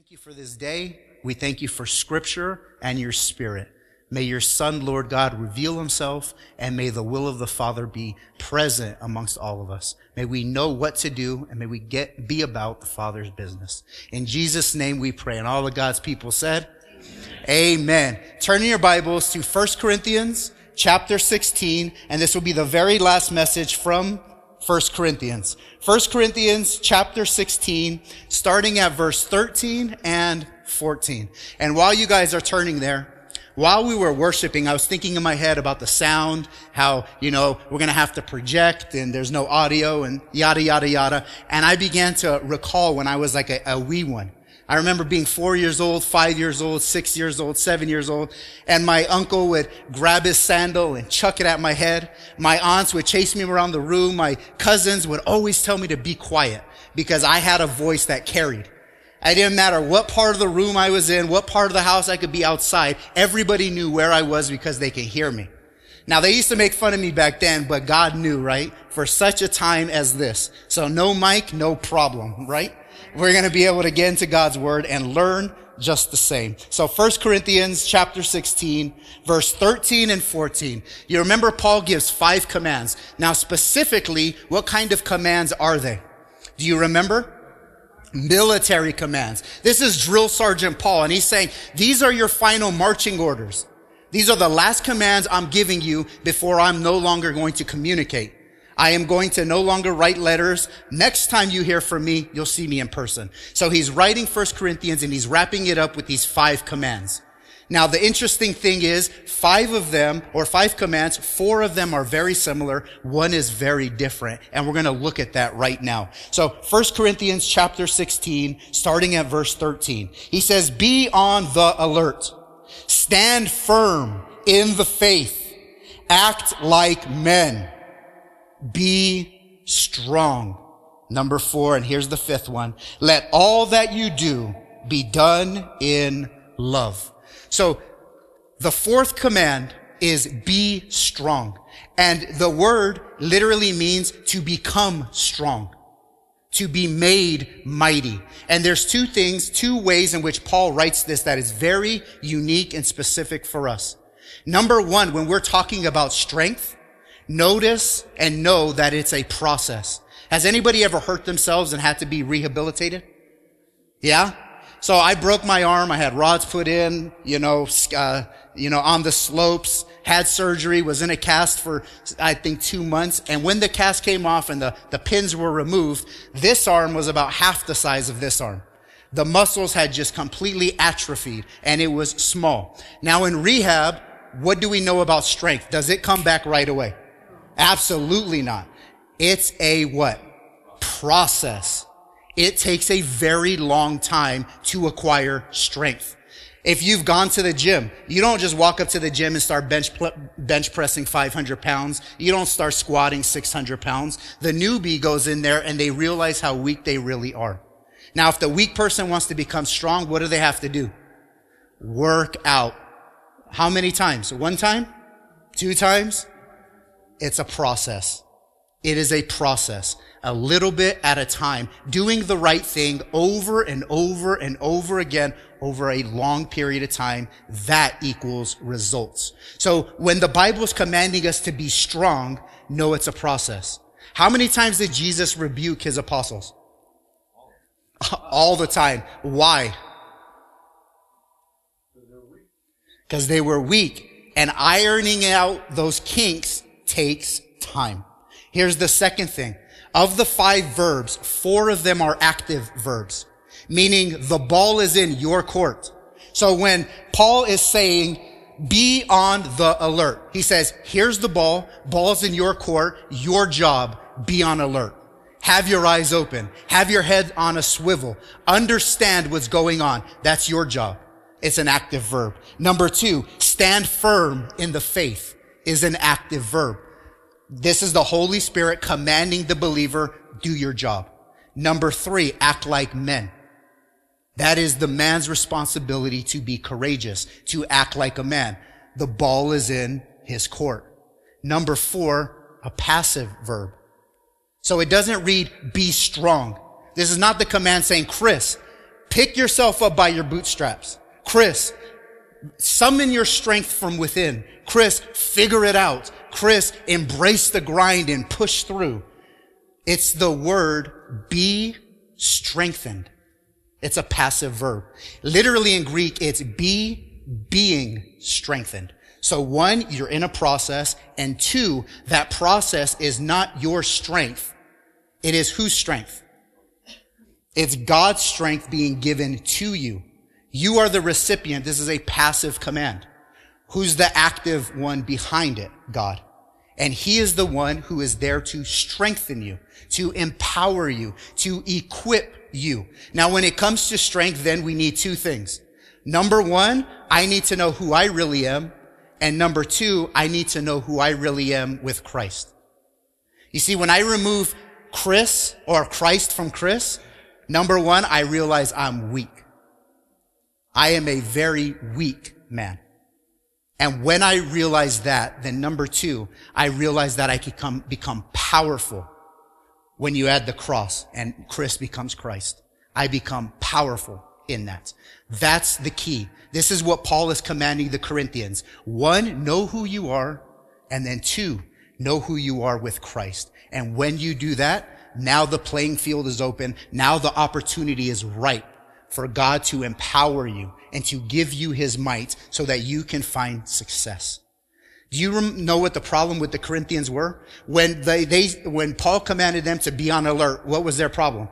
thank you for this day. We thank you for scripture and your spirit. May your son, Lord God, reveal himself and may the will of the Father be present amongst all of us. May we know what to do and may we get, be about the Father's business. In Jesus' name we pray. And all of God's people said, Amen. Amen. Turn your Bibles to 1 Corinthians chapter 16, and this will be the very last message from 1 Corinthians. 1 Corinthians chapter 16, starting at verse 13 and 14. And while you guys are turning there, while we were worshiping, I was thinking in my head about the sound, how, you know, we're going to have to project and there's no audio and yada, yada, yada. And I began to recall when I was like a, a wee one. I remember being four years old, five years old, six years old, seven years old, and my uncle would grab his sandal and chuck it at my head. My aunts would chase me around the room. My cousins would always tell me to be quiet because I had a voice that carried. It didn't matter what part of the room I was in, what part of the house I could be outside. Everybody knew where I was because they could hear me. Now they used to make fun of me back then, but God knew, right? For such a time as this. So no mic, no problem, right? We're going to be able to get into God's word and learn just the same. So 1 Corinthians chapter 16, verse 13 and 14. You remember Paul gives five commands. Now specifically, what kind of commands are they? Do you remember? Military commands. This is drill sergeant Paul and he's saying, these are your final marching orders. These are the last commands I'm giving you before I'm no longer going to communicate. I am going to no longer write letters. Next time you hear from me, you'll see me in person. So he's writing First Corinthians and he's wrapping it up with these five commands. Now, the interesting thing is five of them or five commands, four of them are very similar. One is very different. And we're going to look at that right now. So First Corinthians chapter 16, starting at verse 13, he says, be on the alert. Stand firm in the faith. Act like men be strong. Number four, and here's the fifth one. Let all that you do be done in love. So the fourth command is be strong. And the word literally means to become strong, to be made mighty. And there's two things, two ways in which Paul writes this that is very unique and specific for us. Number one, when we're talking about strength, Notice and know that it's a process. Has anybody ever hurt themselves and had to be rehabilitated? Yeah? So I broke my arm. I had rods put in, you know, uh, you know, on the slopes, had surgery, was in a cast for, I think, two months. And when the cast came off and the, the pins were removed, this arm was about half the size of this arm. The muscles had just completely atrophied and it was small. Now in rehab, what do we know about strength? Does it come back right away? Absolutely not. It's a what? Process. It takes a very long time to acquire strength. If you've gone to the gym, you don't just walk up to the gym and start bench, bench pressing 500 pounds. You don't start squatting 600 pounds. The newbie goes in there and they realize how weak they really are. Now, if the weak person wants to become strong, what do they have to do? Work out. How many times? One time? Two times? It's a process. It is a process, a little bit at a time, doing the right thing over and over and over again over a long period of time. That equals results. So when the Bible is commanding us to be strong, know it's a process. How many times did Jesus rebuke his apostles? All the time. Why? Because they were weak. And ironing out those kinks takes time. Here's the second thing. Of the five verbs, four of them are active verbs, meaning the ball is in your court. So when Paul is saying, be on the alert, he says, here's the ball, ball's in your court, your job, be on alert. Have your eyes open. Have your head on a swivel. Understand what's going on. That's your job. It's an active verb. Number two, stand firm in the faith is an active verb. This is the Holy Spirit commanding the believer, do your job. Number three, act like men. That is the man's responsibility to be courageous, to act like a man. The ball is in his court. Number four, a passive verb. So it doesn't read, be strong. This is not the command saying, Chris, Pick yourself up by your bootstraps. Chris, summon your strength from within. Chris, figure it out. Chris, embrace the grind and push through. It's the word be strengthened. It's a passive verb. Literally in Greek, it's be being strengthened. So one, you're in a process. And two, that process is not your strength. It is whose strength? It's God's strength being given to you. You are the recipient. This is a passive command. Who's the active one behind it? God. And he is the one who is there to strengthen you, to empower you, to equip you. Now, when it comes to strength, then we need two things. Number one, I need to know who I really am. And number two, I need to know who I really am with Christ. You see, when I remove Chris or Christ from Chris, number one, I realize I'm weak. I am a very weak man. And when I realize that, then number two, I realize that I can come, become powerful when you add the cross and Chris becomes Christ. I become powerful in that. That's the key. This is what Paul is commanding the Corinthians. One, know who you are. And then two, know who you are with Christ. And when you do that, now the playing field is open. Now the opportunity is ripe for God to empower you and to give you his might so that you can find success. Do you know what the problem with the Corinthians were? When they, they, when Paul commanded them to be on alert, what was their problem?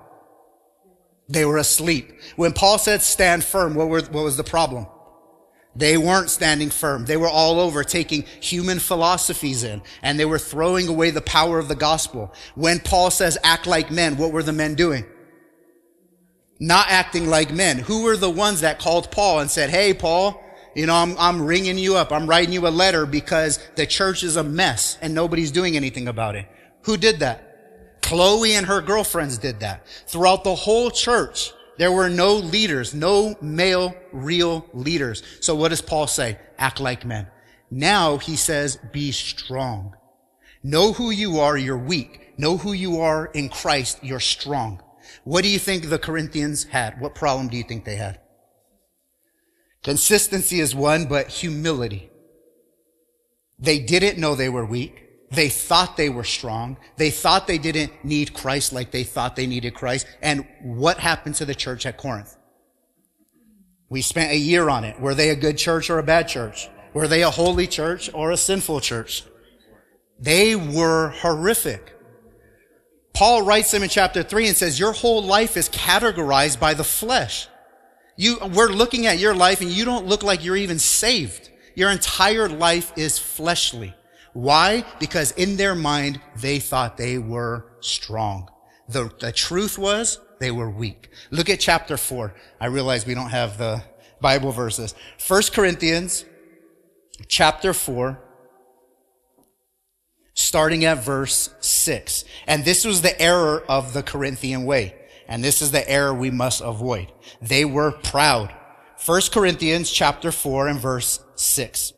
They were asleep. When Paul said stand firm, what, were, what was the problem? They weren't standing firm. They were all over taking human philosophies in and they were throwing away the power of the gospel. When Paul says act like men, what were the men doing? Not acting like men. Who were the ones that called Paul and said, Hey, Paul, you know, I'm, I'm ringing you up. I'm writing you a letter because the church is a mess and nobody's doing anything about it. Who did that? Chloe and her girlfriends did that. Throughout the whole church, there were no leaders, no male real leaders. So what does Paul say? Act like men. Now he says, be strong. Know who you are, you're weak. Know who you are in Christ, you're strong. What do you think the Corinthians had? What problem do you think they had? Consistency is one, but humility. They didn't know they were weak. They thought they were strong. They thought they didn't need Christ like they thought they needed Christ. And what happened to the church at Corinth? We spent a year on it. Were they a good church or a bad church? Were they a holy church or a sinful church? They were horrific. Paul writes them in chapter three and says, your whole life is categorized by the flesh. You, we're looking at your life and you don't look like you're even saved. Your entire life is fleshly. Why? Because in their mind, they thought they were strong. The, the truth was they were weak. Look at chapter four. I realize we don't have the Bible verses. First Corinthians chapter four, starting at verse six. And this was the error of the Corinthian way. And this is the error we must avoid. They were proud. First Corinthians chapter four and verse six.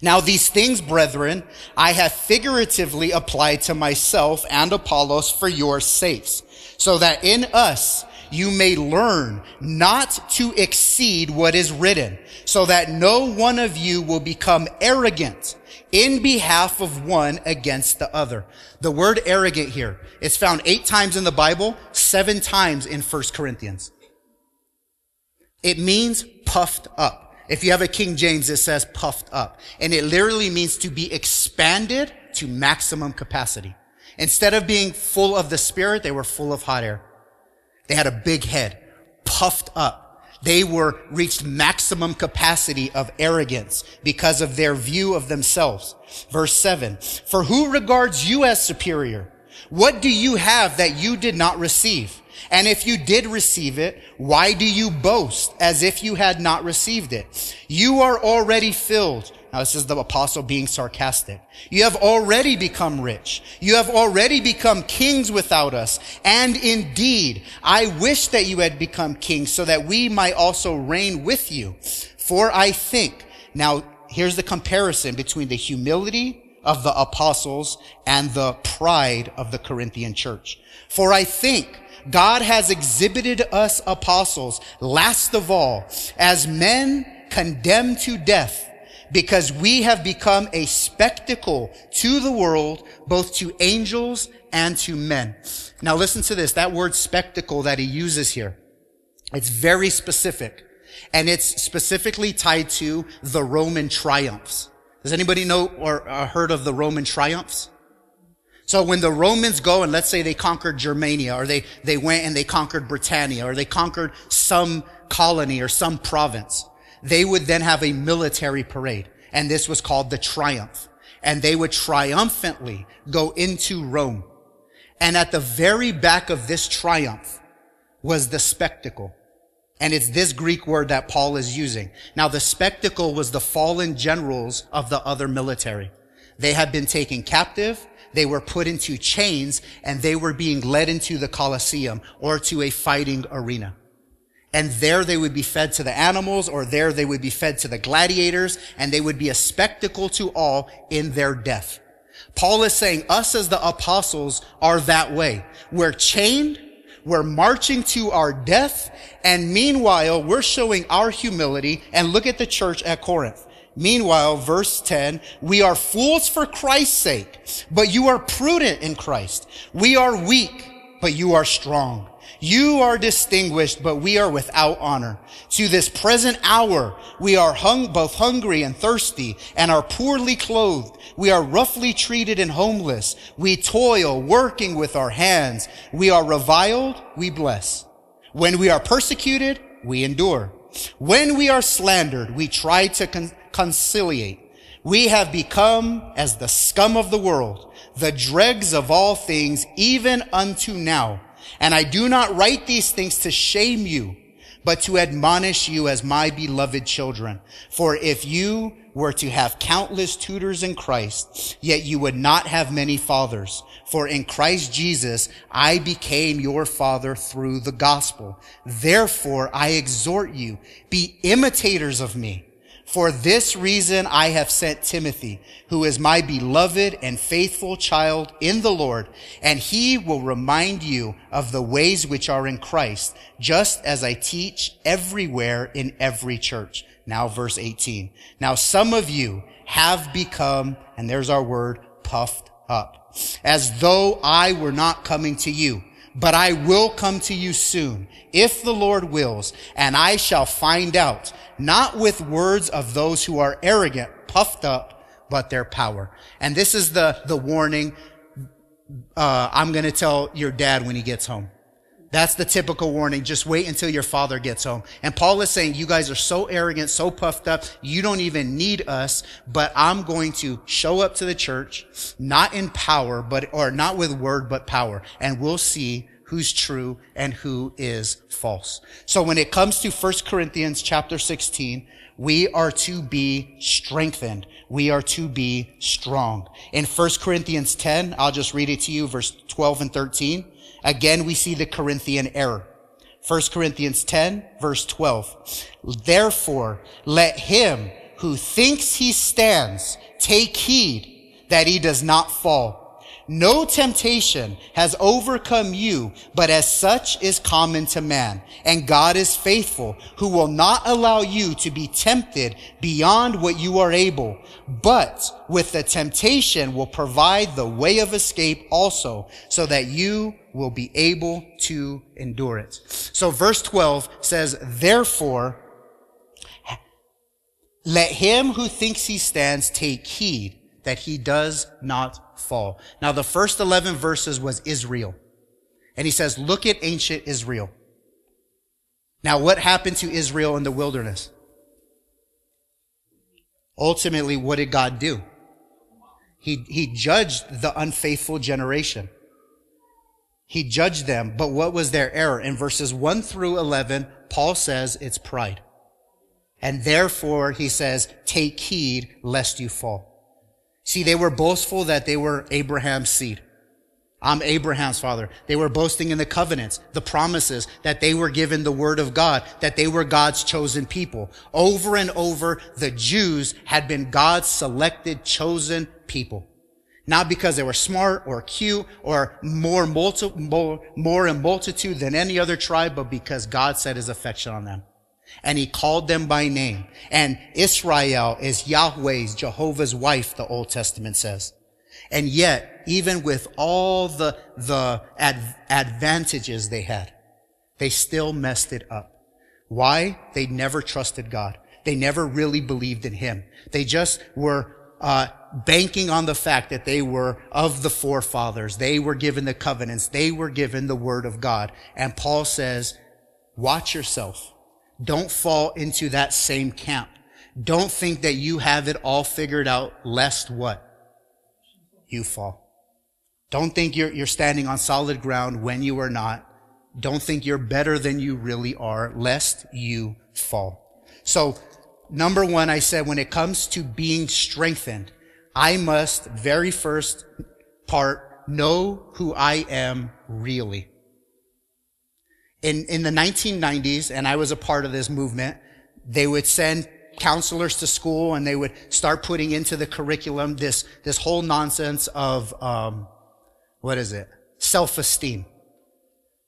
Now these things, brethren, I have figuratively applied to myself and Apollos for your sakes, so that in us you may learn not to exceed what is written, so that no one of you will become arrogant in behalf of one against the other. The word arrogant here is found eight times in the Bible, seven times in First Corinthians. It means puffed up. If you have a King James, it says puffed up. And it literally means to be expanded to maximum capacity. Instead of being full of the Spirit, they were full of hot air. They had a big head, puffed up. They were reached maximum capacity of arrogance because of their view of themselves. Verse seven, for who regards you as superior? What do you have that you did not receive? And if you did receive it, why do you boast as if you had not received it? You are already filled. Now this is the apostle being sarcastic. You have already become rich. You have already become kings without us. And indeed, I wish that you had become kings so that we might also reign with you. For I think, now here's the comparison between the humility of the apostles and the pride of the Corinthian church. For I think God has exhibited us apostles, last of all, as men condemned to death, because we have become a spectacle to the world, both to angels and to men. Now listen to this, that word spectacle that he uses here. It's very specific. And it's specifically tied to the Roman triumphs. Does anybody know or uh, heard of the Roman triumphs? So when the Romans go and let's say they conquered Germania or they, they went and they conquered Britannia or they conquered some colony or some province, they would then have a military parade. And this was called the triumph. And they would triumphantly go into Rome. And at the very back of this triumph was the spectacle. And it's this Greek word that Paul is using. Now the spectacle was the fallen generals of the other military. They had been taken captive. They were put into chains and they were being led into the Colosseum or to a fighting arena. And there they would be fed to the animals or there they would be fed to the gladiators and they would be a spectacle to all in their death. Paul is saying us as the apostles are that way. We're chained. We're marching to our death. And meanwhile, we're showing our humility and look at the church at Corinth. Meanwhile, verse 10, we are fools for Christ's sake, but you are prudent in Christ. We are weak, but you are strong. You are distinguished, but we are without honor. To this present hour, we are hung, both hungry and thirsty and are poorly clothed. We are roughly treated and homeless. We toil, working with our hands. We are reviled, we bless. When we are persecuted, we endure. When we are slandered, we try to con- conciliate. We have become as the scum of the world, the dregs of all things, even unto now. And I do not write these things to shame you, but to admonish you as my beloved children. For if you were to have countless tutors in Christ, yet you would not have many fathers. For in Christ Jesus, I became your father through the gospel. Therefore, I exhort you, be imitators of me for this reason I have sent Timothy, who is my beloved and faithful child in the Lord, and he will remind you of the ways which are in Christ, just as I teach everywhere in every church. Now verse 18. Now some of you have become, and there's our word, puffed up, as though I were not coming to you. But I will come to you soon, if the Lord wills, and I shall find out, not with words of those who are arrogant, puffed up, but their power. And this is the, the warning, uh, I'm gonna tell your dad when he gets home. That's the typical warning. Just wait until your father gets home. And Paul is saying, you guys are so arrogant, so puffed up, you don't even need us, but I'm going to show up to the church, not in power, but, or not with word, but power. And we'll see who's true and who is false. So when it comes to 1 Corinthians chapter 16, we are to be strengthened. We are to be strong. In 1 Corinthians 10, I'll just read it to you, verse 12 and 13. Again, we see the Corinthian error. 1 Corinthians 10 verse 12. Therefore, let him who thinks he stands take heed that he does not fall. No temptation has overcome you, but as such is common to man. And God is faithful, who will not allow you to be tempted beyond what you are able, but with the temptation will provide the way of escape also, so that you will be able to endure it. So verse 12 says, therefore, let him who thinks he stands take heed that he does not fall. Now the first 11 verses was Israel. And he says, look at ancient Israel. Now what happened to Israel in the wilderness? Ultimately, what did God do? He, he judged the unfaithful generation. He judged them, but what was their error? In verses 1 through 11, Paul says it's pride. And therefore, he says, take heed lest you fall. See, they were boastful that they were Abraham's seed. I'm Abraham's father. They were boasting in the covenants, the promises that they were given the word of God, that they were God's chosen people. Over and over, the Jews had been God's selected, chosen people. Not because they were smart or cute or more, multi, more, more in multitude than any other tribe, but because God set his affection on them. And he called them by name. And Israel is Yahweh's, Jehovah's wife, the Old Testament says. And yet, even with all the, the ad- advantages they had, they still messed it up. Why? They never trusted God. They never really believed in Him. They just were uh, banking on the fact that they were of the forefathers. They were given the covenants. They were given the word of God. And Paul says, watch yourself. Don't fall into that same camp. Don't think that you have it all figured out, lest what? You fall. Don't think you're, you're standing on solid ground when you are not. Don't think you're better than you really are, lest you fall. So number one, I said when it comes to being strengthened, I must very first part know who I am really. In, in the 1990s, and I was a part of this movement, they would send counselors to school and they would start putting into the curriculum this, this whole nonsense of, um, what is it? Self-esteem.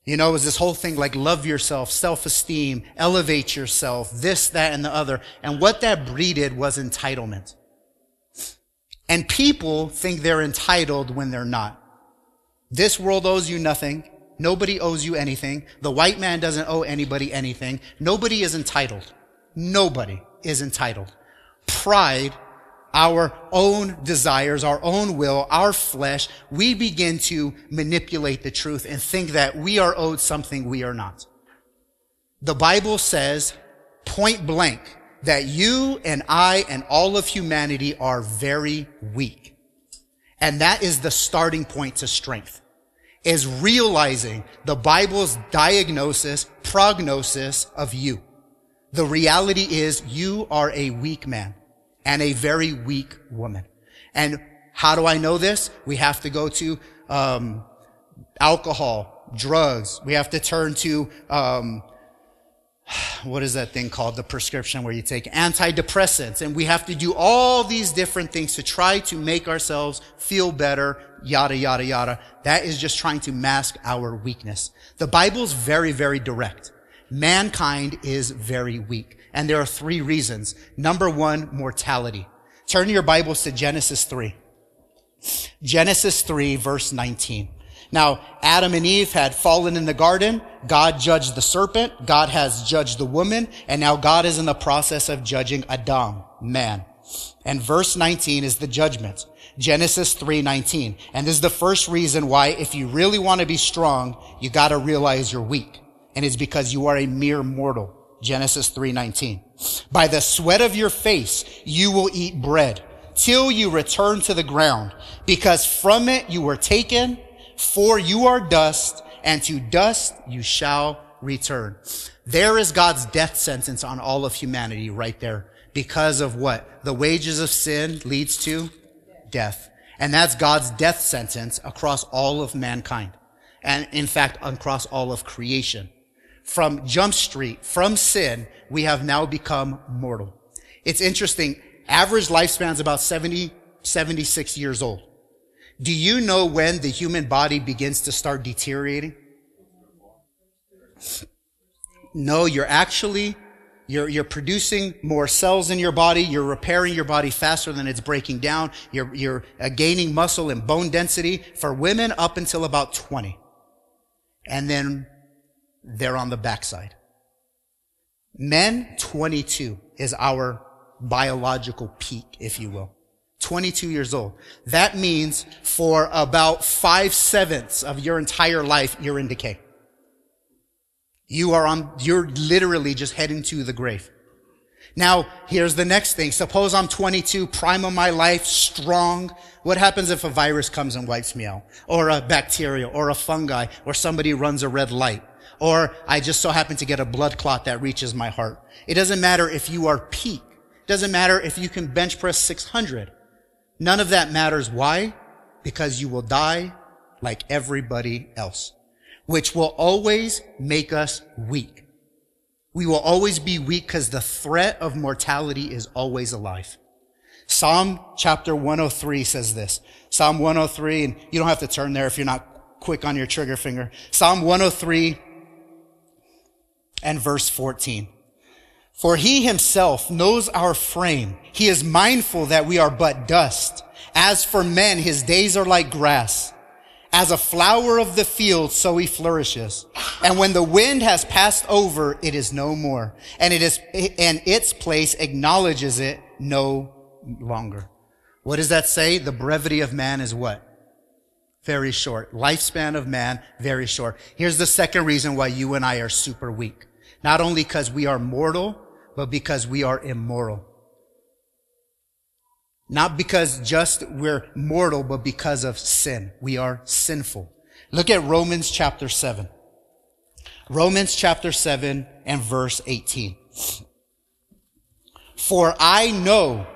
You know, it was this whole thing like love yourself, self-esteem, elevate yourself, this, that, and the other. And what that breeded was entitlement. And people think they're entitled when they're not. This world owes you nothing. Nobody owes you anything. The white man doesn't owe anybody anything. Nobody is entitled. Nobody is entitled. Pride our own desires, our own will, our flesh, we begin to manipulate the truth and think that we are owed something we are not. The Bible says point blank that you and I and all of humanity are very weak. And that is the starting point to strength is realizing the Bible's diagnosis, prognosis of you. The reality is you are a weak man and a very weak woman. And how do I know this? We have to go to um, alcohol, drugs. We have to turn to um, what is that thing called? The prescription where you take antidepressants, and we have to do all these different things to try to make ourselves feel better. Yada yada yada. That is just trying to mask our weakness. The Bible's very very direct. Mankind is very weak. And there are three reasons. Number one, mortality. Turn your Bibles to Genesis 3. Genesis 3 verse 19. Now, Adam and Eve had fallen in the garden. God judged the serpent. God has judged the woman. And now God is in the process of judging Adam, man. And verse 19 is the judgment. Genesis 3:19. And this is the first reason why if you really want to be strong, you got to realize you're weak. And it's because you are a mere mortal. Genesis 3:19. By the sweat of your face you will eat bread till you return to the ground, because from it you were taken, for you are dust, and to dust you shall return. There is God's death sentence on all of humanity right there. Because of what? The wages of sin leads to death. And that's God's death sentence across all of mankind. And in fact, across all of creation from Jump Street, from sin, we have now become mortal. It's interesting. Average lifespan is about 70, 76 years old. Do you know when the human body begins to start deteriorating? No, you're actually, you're, you're producing more cells in your body. You're repairing your body faster than it's breaking down. You're, you're uh, gaining muscle and bone density for women up until about 20. And then they're on the backside. Men, 22 is our biological peak, if you will. 22 years old. That means for about five sevenths of your entire life, you're in decay. You are on, you're literally just heading to the grave. Now, here's the next thing. Suppose I'm 22, prime of my life, strong. What happens if a virus comes and wipes me out? Or a bacteria, or a fungi, or somebody runs a red light? or I just so happen to get a blood clot that reaches my heart. It doesn't matter if you are peak. It doesn't matter if you can bench press 600. None of that matters. Why? Because you will die like everybody else, which will always make us weak. We will always be weak because the threat of mortality is always alive. Psalm chapter 103 says this. Psalm 103, and you don't have to turn there if you're not quick on your trigger finger. Psalm 103 and verse 14. For he himself knows our frame. He is mindful that we are but dust. As for men, his days are like grass. As a flower of the field, so he flourishes. And when the wind has passed over, it is no more. And it is, and its place acknowledges it no longer. What does that say? The brevity of man is what? Very short. Lifespan of man, very short. Here's the second reason why you and I are super weak. Not only because we are mortal, but because we are immoral. Not because just we're mortal, but because of sin. We are sinful. Look at Romans chapter 7. Romans chapter 7 and verse 18. For I know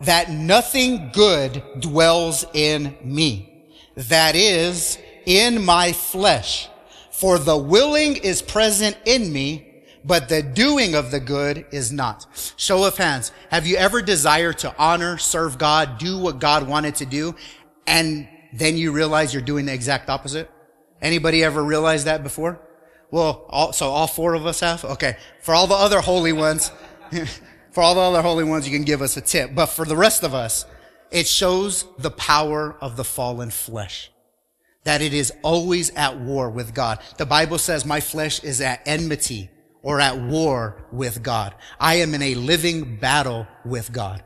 that nothing good dwells in me. That is, in my flesh. For the willing is present in me, but the doing of the good is not. Show of hands. Have you ever desired to honor, serve God, do what God wanted to do, and then you realize you're doing the exact opposite? Anybody ever realized that before? Well, all, so all four of us have? Okay. For all the other holy ones, for all the other holy ones, you can give us a tip. But for the rest of us, it shows the power of the fallen flesh that it is always at war with God. The Bible says my flesh is at enmity or at war with God. I am in a living battle with God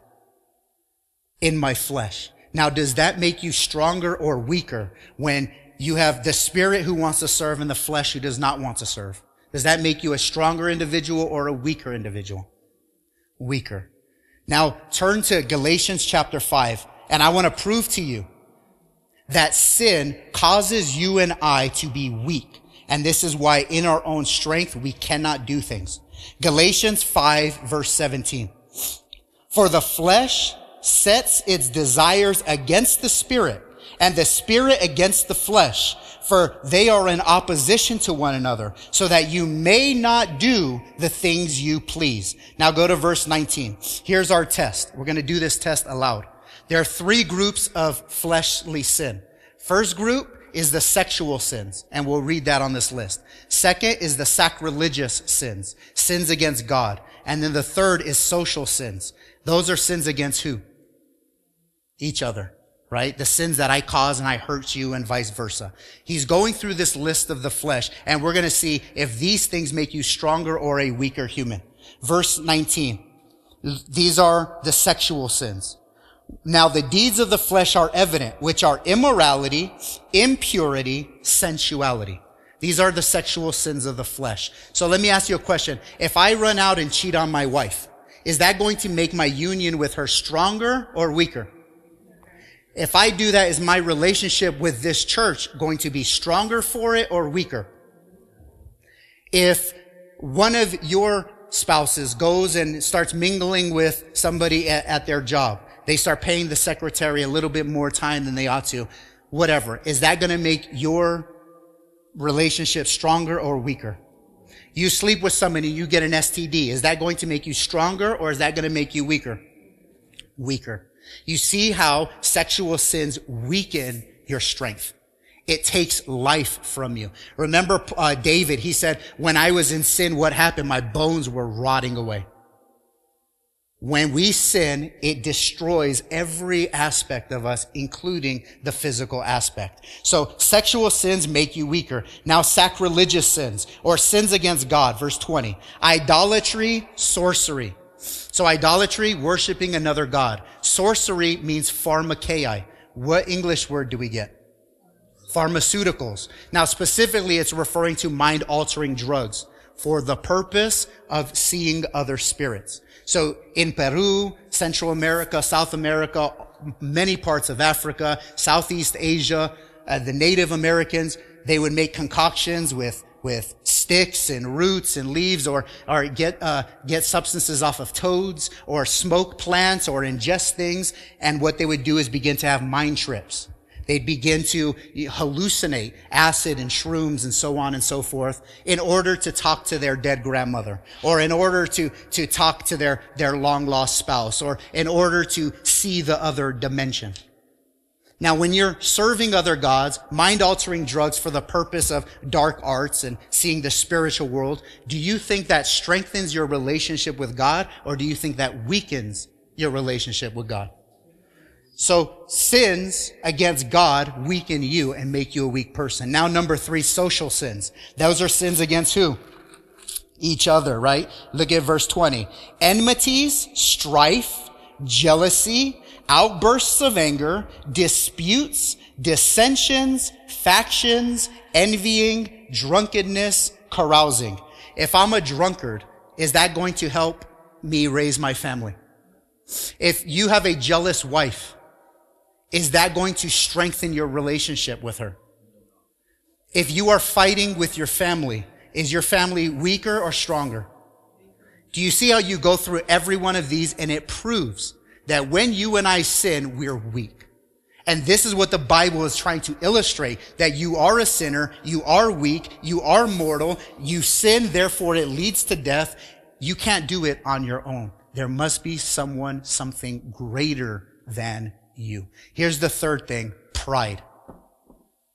in my flesh. Now, does that make you stronger or weaker when you have the spirit who wants to serve and the flesh who does not want to serve? Does that make you a stronger individual or a weaker individual? Weaker. Now turn to Galatians chapter 5 and I want to prove to you that sin causes you and I to be weak. And this is why in our own strength, we cannot do things. Galatians 5 verse 17. For the flesh sets its desires against the spirit and the spirit against the flesh, for they are in opposition to one another, so that you may not do the things you please. Now go to verse 19. Here's our test. We're going to do this test aloud. There are three groups of fleshly sin. First group is the sexual sins, and we'll read that on this list. Second is the sacrilegious sins, sins against God. And then the third is social sins. Those are sins against who? Each other, right? The sins that I cause and I hurt you and vice versa. He's going through this list of the flesh, and we're going to see if these things make you stronger or a weaker human. Verse 19. These are the sexual sins. Now the deeds of the flesh are evident, which are immorality, impurity, sensuality. These are the sexual sins of the flesh. So let me ask you a question. If I run out and cheat on my wife, is that going to make my union with her stronger or weaker? If I do that, is my relationship with this church going to be stronger for it or weaker? If one of your spouses goes and starts mingling with somebody at, their job, they start paying the secretary a little bit more time than they ought to, whatever. Is that going to make your relationship stronger or weaker? You sleep with somebody, you get an STD. Is that going to make you stronger or is that going to make you weaker? Weaker. You see how sexual sins weaken your strength. It takes life from you. Remember uh, David, he said, when I was in sin, what happened? My bones were rotting away. When we sin, it destroys every aspect of us, including the physical aspect. So sexual sins make you weaker. Now sacrilegious sins or sins against God, verse 20. Idolatry, sorcery. So idolatry, worshiping another God. Sorcery means pharmakeia. What English word do we get? Pharmaceuticals. Now specifically, it's referring to mind altering drugs for the purpose of seeing other spirits. So in Peru, Central America, South America, many parts of Africa, Southeast Asia, uh, the Native Americans, they would make concoctions with with sticks and roots and leaves or, or get, uh, get substances off of toads or smoke plants or ingest things. And what they would do is begin to have mind trips. They'd begin to hallucinate acid and shrooms and so on and so forth in order to talk to their dead grandmother or in order to, to talk to their, their long lost spouse or in order to see the other dimension. Now, when you're serving other gods, mind altering drugs for the purpose of dark arts and seeing the spiritual world, do you think that strengthens your relationship with God or do you think that weakens your relationship with God? So sins against God weaken you and make you a weak person. Now, number three, social sins. Those are sins against who? Each other, right? Look at verse 20. Enmities, strife, jealousy, outbursts of anger, disputes, dissensions, factions, envying, drunkenness, carousing. If I'm a drunkard, is that going to help me raise my family? If you have a jealous wife, is that going to strengthen your relationship with her? If you are fighting with your family, is your family weaker or stronger? Do you see how you go through every one of these and it proves that when you and I sin, we're weak. And this is what the Bible is trying to illustrate, that you are a sinner, you are weak, you are mortal, you sin, therefore it leads to death. You can't do it on your own. There must be someone, something greater than you. Here's the third thing, pride.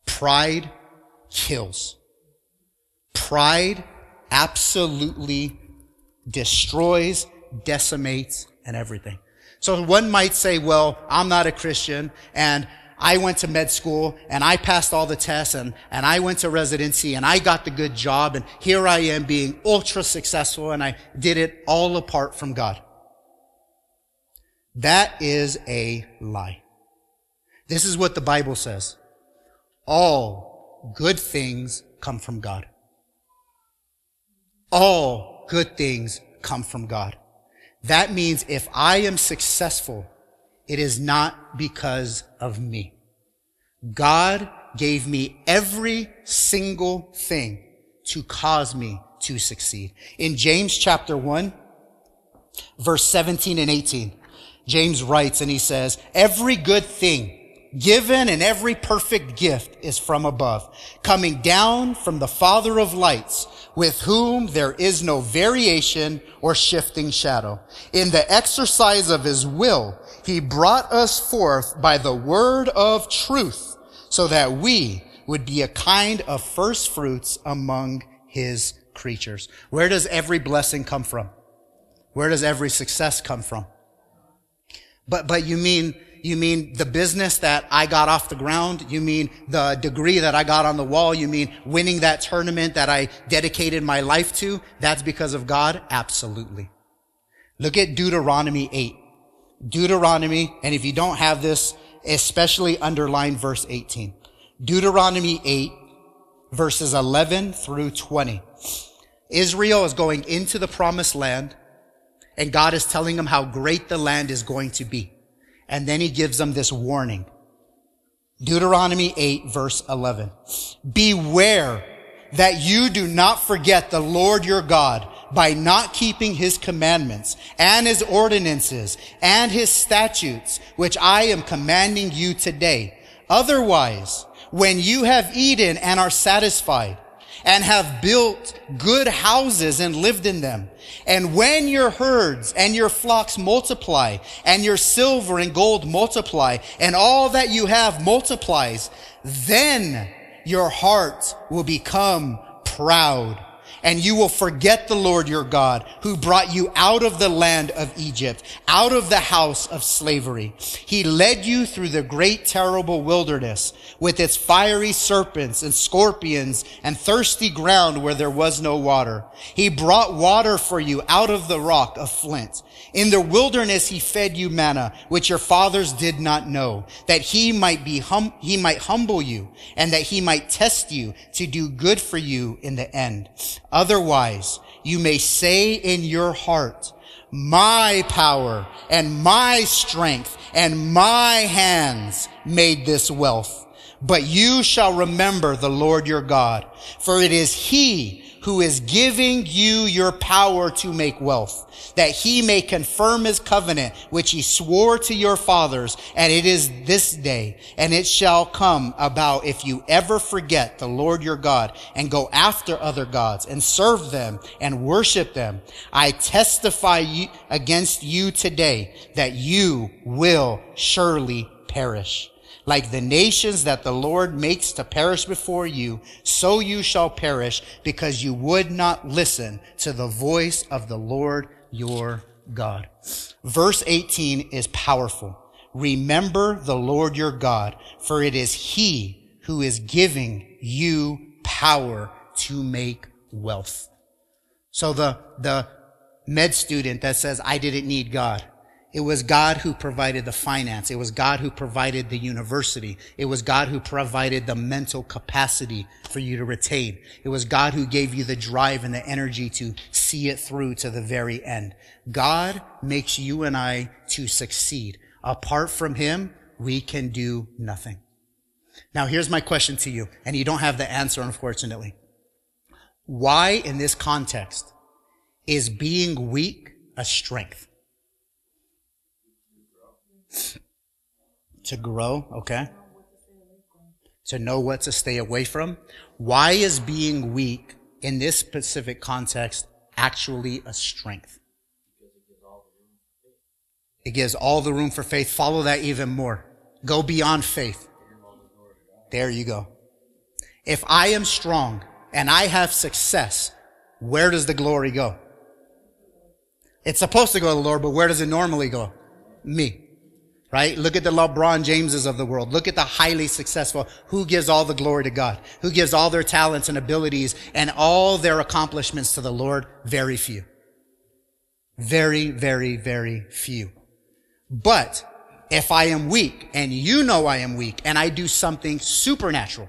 Pride kills. Pride absolutely destroys, decimates, and everything. So one might say, well, I'm not a Christian and I went to med school and I passed all the tests and, and I went to residency and I got the good job and here I am being ultra successful and I did it all apart from God. That is a lie. This is what the Bible says. All good things come from God. All good things come from God. That means if I am successful, it is not because of me. God gave me every single thing to cause me to succeed. In James chapter 1, verse 17 and 18, James writes and he says, every good thing given and every perfect gift is from above, coming down from the Father of lights, with whom there is no variation or shifting shadow. In the exercise of his will, he brought us forth by the word of truth, so that we would be a kind of first fruits among his creatures. Where does every blessing come from? Where does every success come from? But, but you mean, you mean the business that I got off the ground? You mean the degree that I got on the wall? You mean winning that tournament that I dedicated my life to? That's because of God? Absolutely. Look at Deuteronomy 8. Deuteronomy, and if you don't have this, especially underline verse 18. Deuteronomy 8, verses 11 through 20. Israel is going into the promised land and God is telling them how great the land is going to be. And then he gives them this warning. Deuteronomy 8 verse 11. Beware that you do not forget the Lord your God by not keeping his commandments and his ordinances and his statutes, which I am commanding you today. Otherwise, when you have eaten and are satisfied, and have built good houses and lived in them. And when your herds and your flocks multiply and your silver and gold multiply and all that you have multiplies, then your heart will become proud and you will forget the Lord your God who brought you out of the land of Egypt, out of the house of slavery. He led you through the great terrible wilderness with its fiery serpents and scorpions and thirsty ground where there was no water. He brought water for you out of the rock of flint. In the wilderness he fed you manna, which your fathers did not know, that he might be hum- he might humble you and that he might test you to do good for you in the end. Otherwise, you may say in your heart, my power and my strength and my hands made this wealth. But you shall remember the Lord your God, for it is he who is giving you your power to make wealth, that he may confirm his covenant, which he swore to your fathers. And it is this day, and it shall come about if you ever forget the Lord your God and go after other gods and serve them and worship them. I testify against you today that you will surely perish. Like the nations that the Lord makes to perish before you, so you shall perish because you would not listen to the voice of the Lord your God. Verse 18 is powerful. Remember the Lord your God, for it is he who is giving you power to make wealth. So the, the med student that says, I didn't need God. It was God who provided the finance. It was God who provided the university. It was God who provided the mental capacity for you to retain. It was God who gave you the drive and the energy to see it through to the very end. God makes you and I to succeed. Apart from Him, we can do nothing. Now here's my question to you, and you don't have the answer, unfortunately. Why in this context is being weak a strength? To grow, okay. To know what to stay away from. Why is being weak in this specific context actually a strength? It gives all the room for faith. Follow that even more. Go beyond faith. There you go. If I am strong and I have success, where does the glory go? It's supposed to go to the Lord, but where does it normally go? Me right? Look at the LeBron Jameses of the world. Look at the highly successful. Who gives all the glory to God? Who gives all their talents and abilities and all their accomplishments to the Lord? Very few. Very, very, very few. But if I am weak and you know I am weak and I do something supernatural,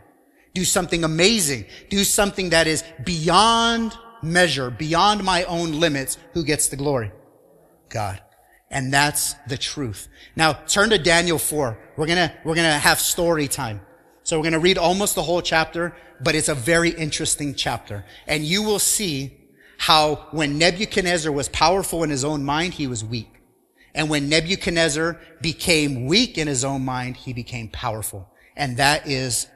do something amazing, do something that is beyond measure, beyond my own limits, who gets the glory? God. And that's the truth. Now turn to Daniel 4. We're gonna, we're gonna have story time. So we're gonna read almost the whole chapter, but it's a very interesting chapter. And you will see how when Nebuchadnezzar was powerful in his own mind, he was weak. And when Nebuchadnezzar became weak in his own mind, he became powerful. And that is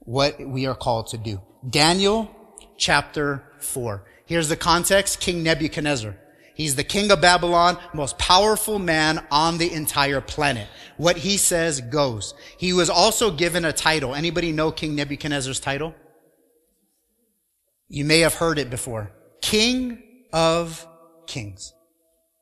what we are called to do. Daniel chapter 4. Here's the context. King Nebuchadnezzar. He's the king of Babylon, most powerful man on the entire planet. What he says goes. He was also given a title. Anybody know King Nebuchadnezzar's title? You may have heard it before. King of Kings.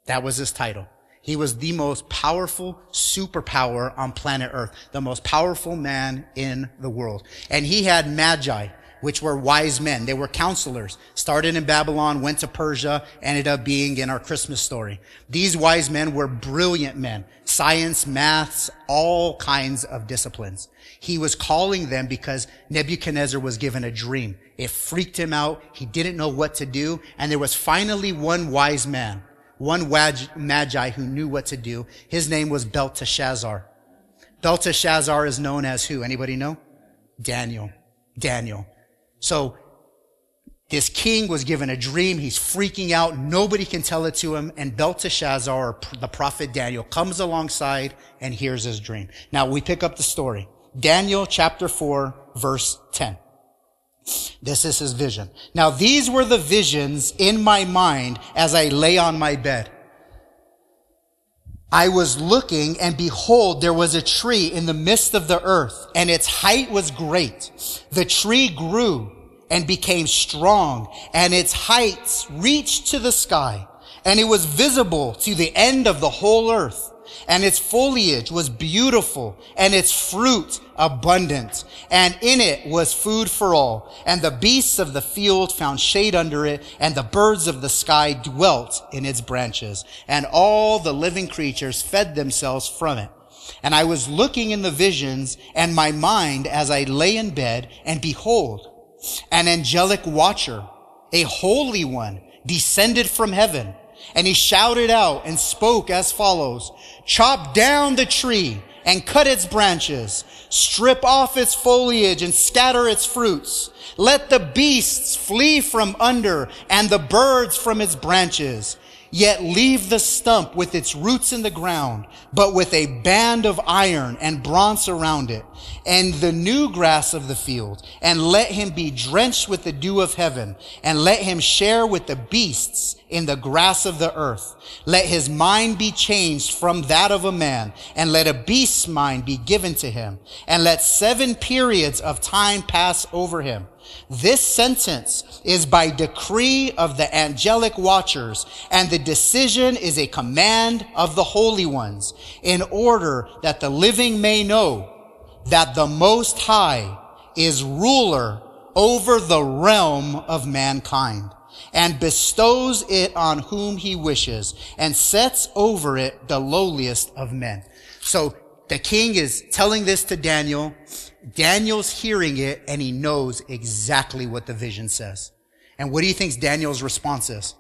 That was his title. He was the most powerful superpower on planet Earth, the most powerful man in the world. And he had magi which were wise men. They were counselors. Started in Babylon, went to Persia, ended up being in our Christmas story. These wise men were brilliant men. Science, maths, all kinds of disciplines. He was calling them because Nebuchadnezzar was given a dream. It freaked him out. He didn't know what to do. And there was finally one wise man, one magi who knew what to do. His name was Belteshazzar. Belteshazzar is known as who? Anybody know? Daniel. Daniel. So this king was given a dream. He's freaking out. Nobody can tell it to him. And Belteshazzar, the prophet Daniel, comes alongside and hears his dream. Now we pick up the story. Daniel chapter 4, verse 10. This is his vision. Now these were the visions in my mind as I lay on my bed. I was looking and behold, there was a tree in the midst of the earth and its height was great. The tree grew and became strong and its heights reached to the sky and it was visible to the end of the whole earth and its foliage was beautiful and its fruit abundant and in it was food for all. And the beasts of the field found shade under it and the birds of the sky dwelt in its branches. And all the living creatures fed themselves from it. And I was looking in the visions and my mind as I lay in bed and behold an angelic watcher a holy one descended from heaven. And he shouted out and spoke as follows, chop down the tree and cut its branches, strip off its foliage and scatter its fruits. Let the beasts flee from under and the birds from its branches. Yet leave the stump with its roots in the ground, but with a band of iron and bronze around it, and the new grass of the field, and let him be drenched with the dew of heaven, and let him share with the beasts in the grass of the earth. Let his mind be changed from that of a man, and let a beast's mind be given to him, and let seven periods of time pass over him. This sentence is by decree of the angelic watchers, and the decision is a command of the holy ones, in order that the living may know that the Most High is ruler over the realm of mankind, and bestows it on whom he wishes, and sets over it the lowliest of men. So the king is telling this to Daniel, Daniel's hearing it and he knows exactly what the vision says. And what do you think Daniel's response is?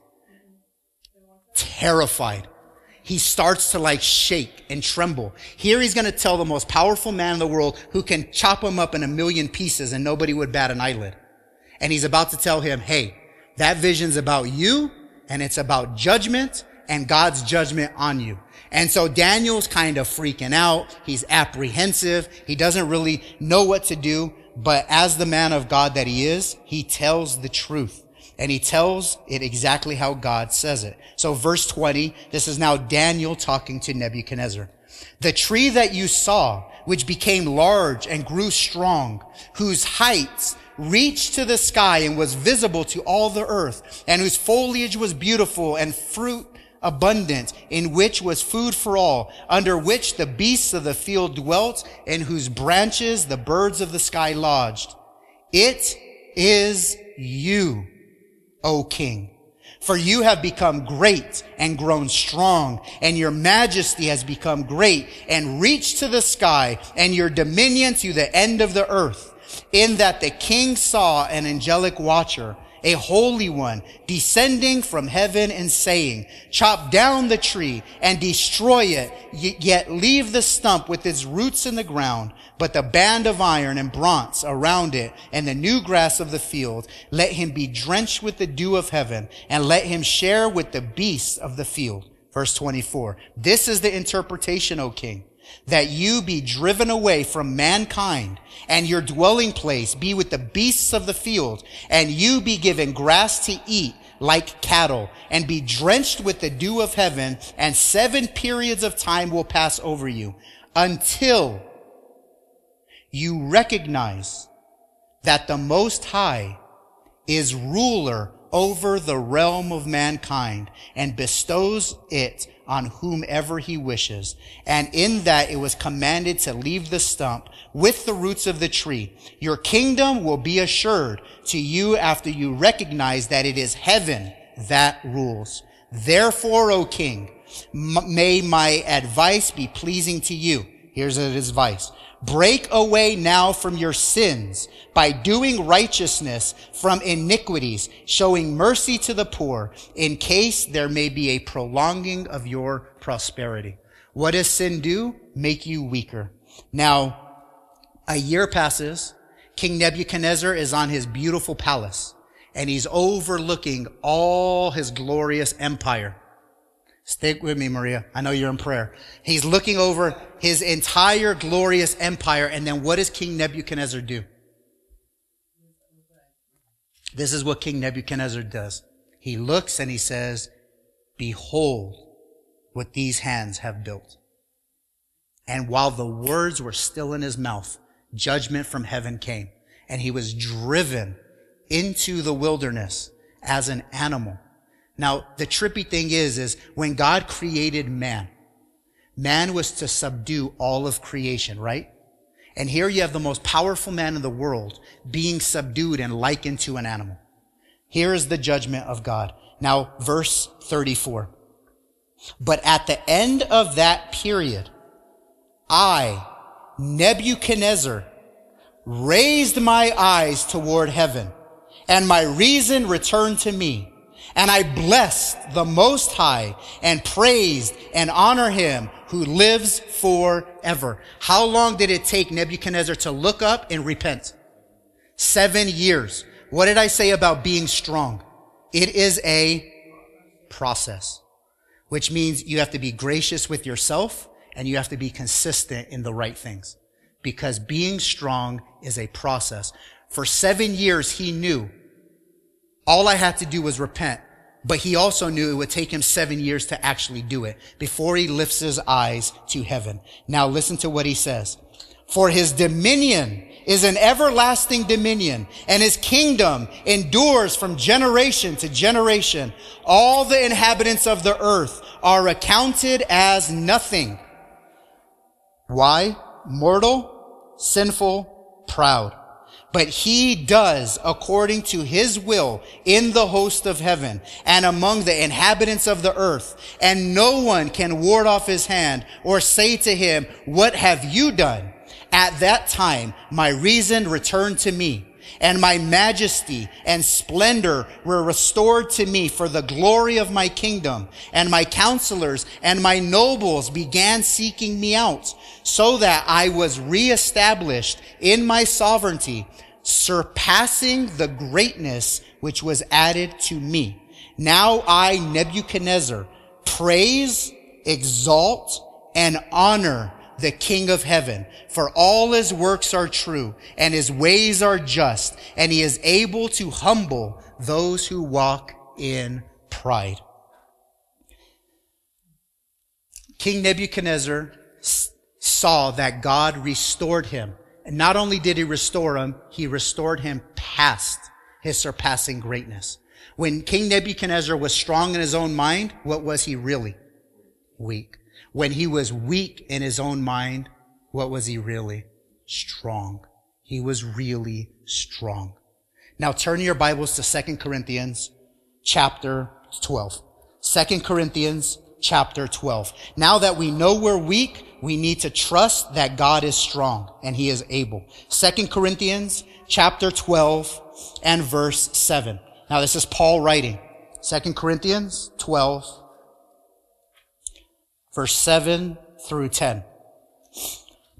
Terrified. He starts to like shake and tremble. Here he's going to tell the most powerful man in the world who can chop him up in a million pieces and nobody would bat an eyelid. And he's about to tell him, Hey, that vision's about you and it's about judgment and God's judgment on you. And so Daniel's kind of freaking out. He's apprehensive. He doesn't really know what to do. But as the man of God that he is, he tells the truth. And he tells it exactly how God says it. So verse 20, this is now Daniel talking to Nebuchadnezzar. The tree that you saw, which became large and grew strong, whose heights reached to the sky and was visible to all the earth, and whose foliage was beautiful and fruit abundant, in which was food for all, under which the beasts of the field dwelt, in whose branches the birds of the sky lodged. It is you, O king. For you have become great and grown strong, and your majesty has become great and reached to the sky, and your dominion to the end of the earth. In that the king saw an angelic watcher a holy one, descending from heaven and saying, chop down the tree and destroy it, yet leave the stump with its roots in the ground, but the band of iron and bronze around it and the new grass of the field, let him be drenched with the dew of heaven and let him share with the beasts of the field. Verse 24. This is the interpretation, O king that you be driven away from mankind and your dwelling place be with the beasts of the field and you be given grass to eat like cattle and be drenched with the dew of heaven and seven periods of time will pass over you until you recognize that the most high is ruler over the realm of mankind and bestows it on whomever he wishes. And in that it was commanded to leave the stump with the roots of the tree. Your kingdom will be assured to you after you recognize that it is heaven that rules. Therefore, O king, may my advice be pleasing to you. Here's his advice. Break away now from your sins by doing righteousness from iniquities, showing mercy to the poor, in case there may be a prolonging of your prosperity. What does sin do? Make you weaker. Now, a year passes. King Nebuchadnezzar is on his beautiful palace and he's overlooking all his glorious empire. Stick with me, Maria. I know you're in prayer. He's looking over his entire glorious empire. And then what does King Nebuchadnezzar do? This is what King Nebuchadnezzar does. He looks and he says, behold what these hands have built. And while the words were still in his mouth, judgment from heaven came and he was driven into the wilderness as an animal now, the trippy thing is, is when God created man, man was to subdue all of creation, right? And here you have the most powerful man in the world being subdued and likened to an animal. Here is the judgment of God. Now, verse 34. But at the end of that period, I, Nebuchadnezzar, raised my eyes toward heaven and my reason returned to me. And I blessed the Most High and praised and honor him who lives forever. How long did it take Nebuchadnezzar to look up and repent? Seven years. What did I say about being strong? It is a process, which means you have to be gracious with yourself and you have to be consistent in the right things because being strong is a process. For seven years, he knew all I had to do was repent, but he also knew it would take him seven years to actually do it before he lifts his eyes to heaven. Now listen to what he says. For his dominion is an everlasting dominion and his kingdom endures from generation to generation. All the inhabitants of the earth are accounted as nothing. Why? Mortal, sinful, proud. But he does according to his will in the host of heaven and among the inhabitants of the earth. And no one can ward off his hand or say to him, what have you done? At that time, my reason returned to me and my majesty and splendor were restored to me for the glory of my kingdom. And my counselors and my nobles began seeking me out so that I was reestablished in my sovereignty, surpassing the greatness which was added to me. Now I, Nebuchadnezzar, praise, exalt, and honor the King of heaven. For all his works are true and his ways are just and he is able to humble those who walk in pride. King Nebuchadnezzar saw that God restored him. And not only did he restore him, he restored him past his surpassing greatness. When King Nebuchadnezzar was strong in his own mind, what was he really? Weak. When he was weak in his own mind, what was he really? Strong. He was really strong. Now turn your Bibles to 2 Corinthians chapter 12. 2 Corinthians chapter 12. Now that we know we're weak, we need to trust that God is strong and he is able. 2 Corinthians chapter 12 and verse 7. Now this is Paul writing. 2 Corinthians 12 verse 7 through 10.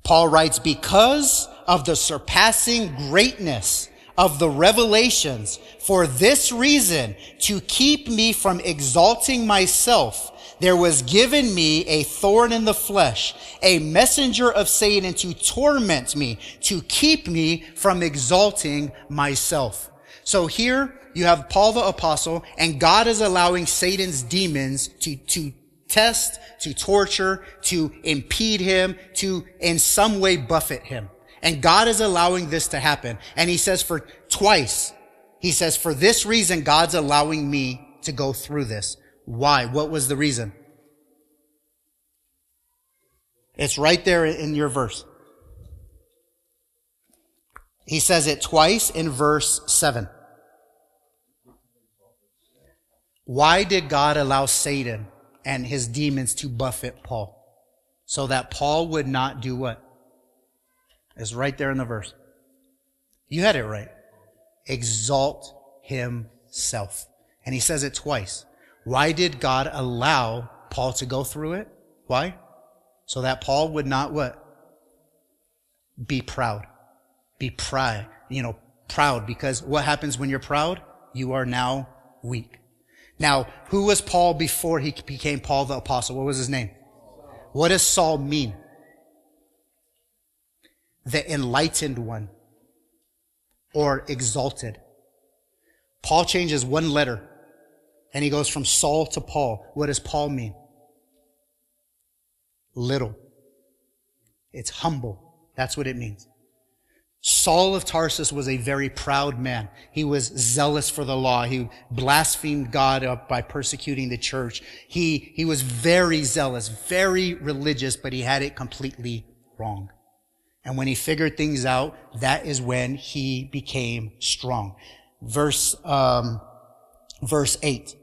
Paul writes, because of the surpassing greatness of the revelations, for this reason, to keep me from exalting myself, there was given me a thorn in the flesh, a messenger of Satan to torment me, to keep me from exalting myself. So here you have Paul the apostle and God is allowing Satan's demons to, to test, to torture, to impede him, to in some way buffet him. And God is allowing this to happen. And he says for twice, he says, for this reason, God's allowing me to go through this. Why? What was the reason? It's right there in your verse. He says it twice in verse 7. Why did God allow Satan and his demons to buffet Paul so that Paul would not do what? It's right there in the verse. You had it right. Exalt himself. And he says it twice. Why did God allow Paul to go through it? Why? So that Paul would not what? Be proud. Be proud. You know, proud because what happens when you're proud? You are now weak. Now, who was Paul before he became Paul the apostle? What was his name? What does Saul mean? The enlightened one or exalted. Paul changes one letter and he goes from Saul to Paul. What does Paul mean? Little. It's humble. That's what it means. Saul of Tarsus was a very proud man. He was zealous for the law. He blasphemed God up by persecuting the church. He, he was very zealous, very religious, but he had it completely wrong. And when he figured things out, that is when he became strong. Verse, um, verse 8.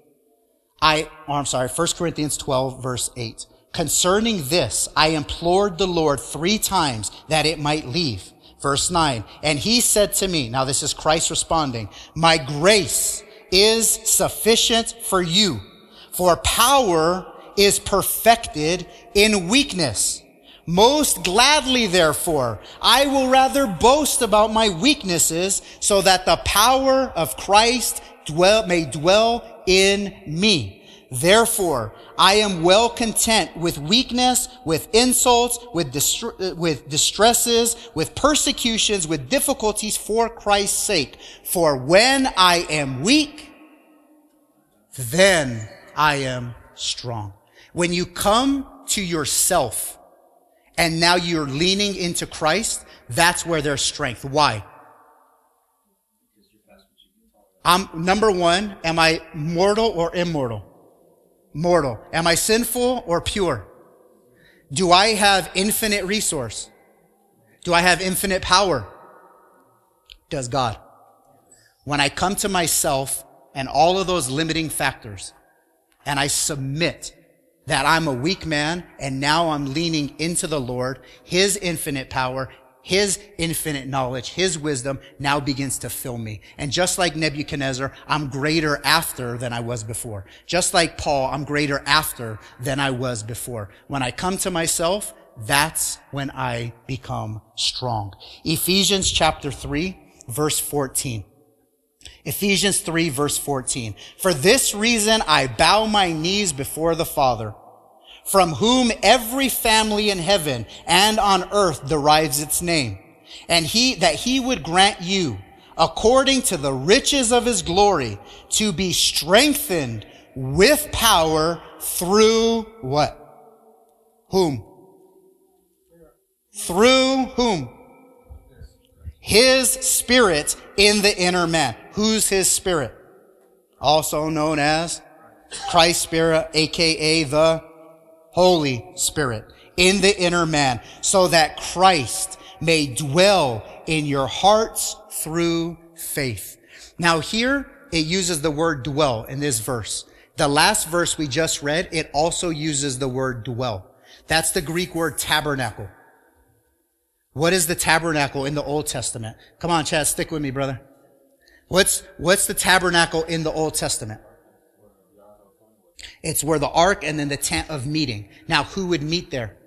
I, oh, I'm sorry, 1 Corinthians 12, verse 8. Concerning this, I implored the Lord three times that it might leave. Verse 9, and he said to me, now this is Christ responding, my grace is sufficient for you, for power is perfected in weakness. Most gladly, therefore, I will rather boast about my weaknesses so that the power of Christ dwell, may dwell in me. Therefore, I am well content with weakness, with insults, with, distr- uh, with distresses, with persecutions, with difficulties for Christ's sake. For when I am weak, then I am strong. When you come to yourself and now you're leaning into Christ, that's where there's strength. Why? I'm number one, am I mortal or immortal? Mortal. Am I sinful or pure? Do I have infinite resource? Do I have infinite power? Does God. When I come to myself and all of those limiting factors and I submit that I'm a weak man and now I'm leaning into the Lord, His infinite power, His infinite knowledge, His wisdom now begins to fill me. And just like Nebuchadnezzar, I'm greater after than I was before. Just like Paul, I'm greater after than I was before. When I come to myself, that's when I become strong. Ephesians chapter 3, verse 14. Ephesians 3 verse 14. For this reason I bow my knees before the Father, from whom every family in heaven and on earth derives its name. And he, that he would grant you, according to the riches of his glory, to be strengthened with power through what? Whom? Through whom? His spirit in the inner man. Who's his spirit? Also known as Christ's spirit, aka the Holy Spirit in the inner man so that Christ may dwell in your hearts through faith. Now here it uses the word dwell in this verse. The last verse we just read, it also uses the word dwell. That's the Greek word tabernacle. What is the tabernacle in the Old Testament? Come on, Chad, stick with me, brother. What's, what's the tabernacle in the Old Testament? It's where the ark and then the tent of meeting. Now, who would meet there?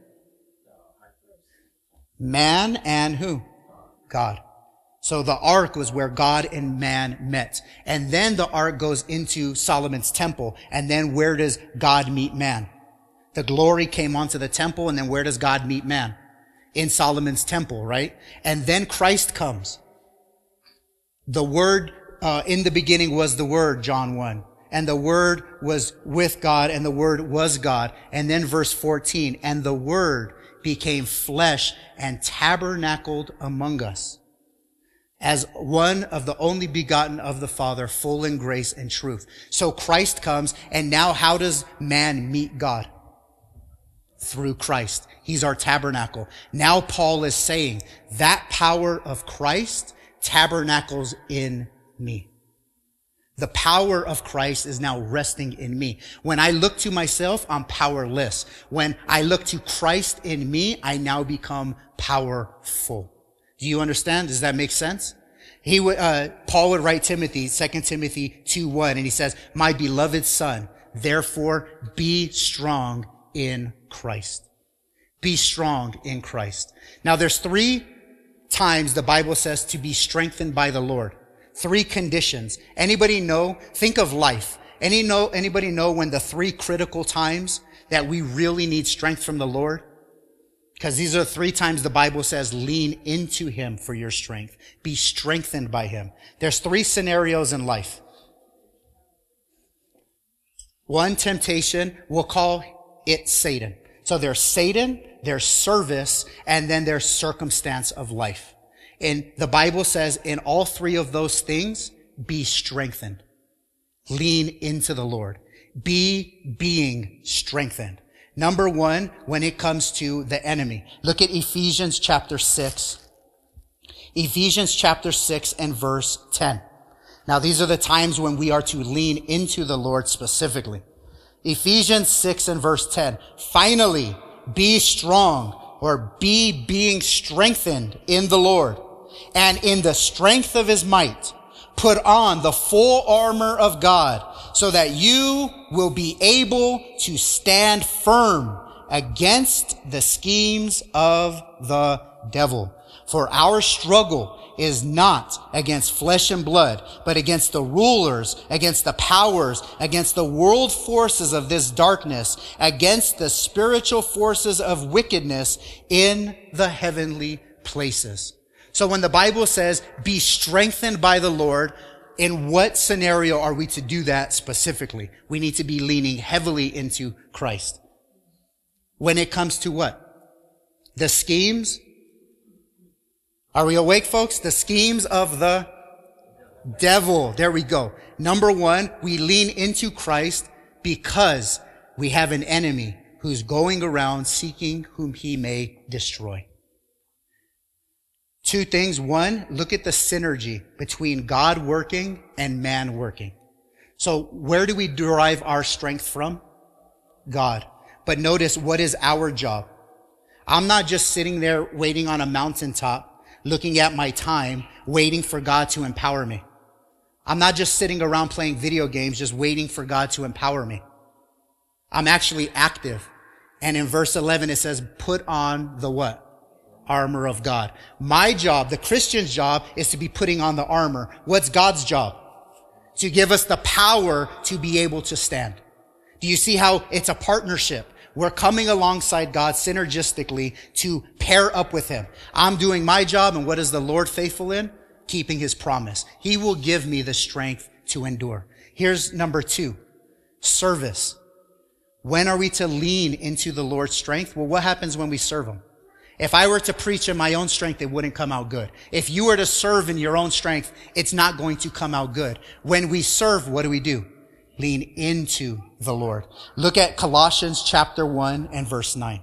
Man and who? God. So the ark was where God and man met. And then the ark goes into Solomon's temple. And then where does God meet man? The glory came onto the temple. And then where does God meet man? in Solomon's temple, right? And then Christ comes. The word uh, in the beginning was the word, John 1. And the word was with God and the word was God. And then verse 14, and the word became flesh and tabernacled among us as one of the only begotten of the Father, full in grace and truth. So Christ comes and now how does man meet God? through Christ. He's our tabernacle. Now Paul is saying that power of Christ tabernacles in me. The power of Christ is now resting in me. When I look to myself, I'm powerless. When I look to Christ in me, I now become powerful. Do you understand? Does that make sense? He would, uh, Paul would write Timothy, 2 Timothy 2, 1, and he says, my beloved son, therefore be strong in Christ. Be strong in Christ. Now there's three times the Bible says to be strengthened by the Lord. Three conditions. Anybody know? Think of life. Any know, anybody know when the three critical times that we really need strength from the Lord? Because these are three times the Bible says lean into Him for your strength. Be strengthened by Him. There's three scenarios in life. One temptation, we'll call it Satan. So there's Satan, there's service, and then there's circumstance of life. And the Bible says in all three of those things, be strengthened. Lean into the Lord. Be being strengthened. Number one, when it comes to the enemy. Look at Ephesians chapter 6. Ephesians chapter 6 and verse 10. Now these are the times when we are to lean into the Lord specifically. Ephesians 6 and verse 10. Finally, be strong or be being strengthened in the Lord and in the strength of his might. Put on the full armor of God so that you will be able to stand firm against the schemes of the devil. For our struggle is not against flesh and blood, but against the rulers, against the powers, against the world forces of this darkness, against the spiritual forces of wickedness in the heavenly places. So when the Bible says, be strengthened by the Lord, in what scenario are we to do that specifically? We need to be leaning heavily into Christ. When it comes to what? The schemes are we awake, folks? The schemes of the devil. There we go. Number one, we lean into Christ because we have an enemy who's going around seeking whom he may destroy. Two things. One, look at the synergy between God working and man working. So where do we derive our strength from? God. But notice what is our job? I'm not just sitting there waiting on a mountaintop looking at my time, waiting for God to empower me. I'm not just sitting around playing video games, just waiting for God to empower me. I'm actually active. And in verse 11, it says, put on the what? Armor of God. My job, the Christian's job, is to be putting on the armor. What's God's job? To give us the power to be able to stand. Do you see how it's a partnership? We're coming alongside God synergistically to pair up with Him. I'm doing my job, and what is the Lord faithful in? Keeping His promise. He will give me the strength to endure. Here's number two. Service. When are we to lean into the Lord's strength? Well, what happens when we serve Him? If I were to preach in my own strength, it wouldn't come out good. If you were to serve in your own strength, it's not going to come out good. When we serve, what do we do? lean into the Lord. Look at Colossians chapter 1 and verse 9.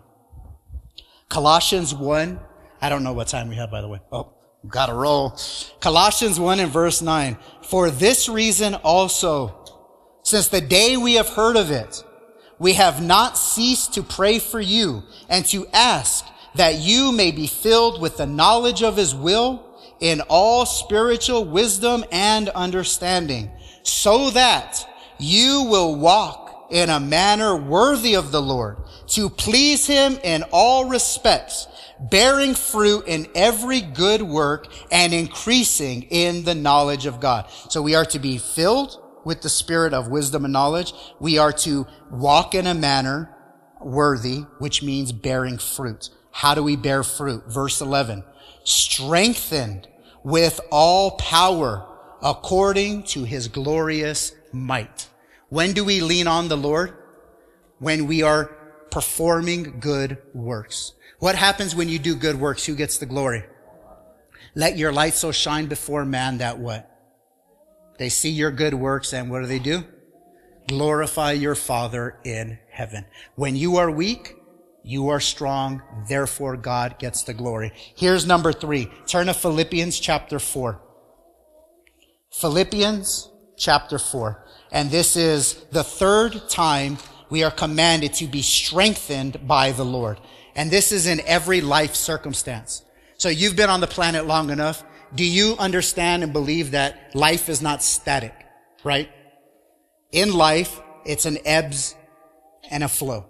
Colossians 1, I don't know what time we have, by the way. Oh, gotta roll. Colossians 1 and verse 9. For this reason also, since the day we have heard of it, we have not ceased to pray for you and to ask that you may be filled with the knowledge of his will in all spiritual wisdom and understanding, so that you will walk in a manner worthy of the Lord to please him in all respects, bearing fruit in every good work and increasing in the knowledge of God. So we are to be filled with the spirit of wisdom and knowledge. We are to walk in a manner worthy, which means bearing fruit. How do we bear fruit? Verse 11, strengthened with all power according to his glorious might. When do we lean on the Lord? When we are performing good works. What happens when you do good works? Who gets the glory? Let your light so shine before man that what? They see your good works and what do they do? Glorify your Father in heaven. When you are weak, you are strong. Therefore, God gets the glory. Here's number three. Turn to Philippians chapter four. Philippians chapter 4. And this is the third time we are commanded to be strengthened by the Lord. And this is in every life circumstance. So you've been on the planet long enough. Do you understand and believe that life is not static, right? In life, it's an ebbs and a flow.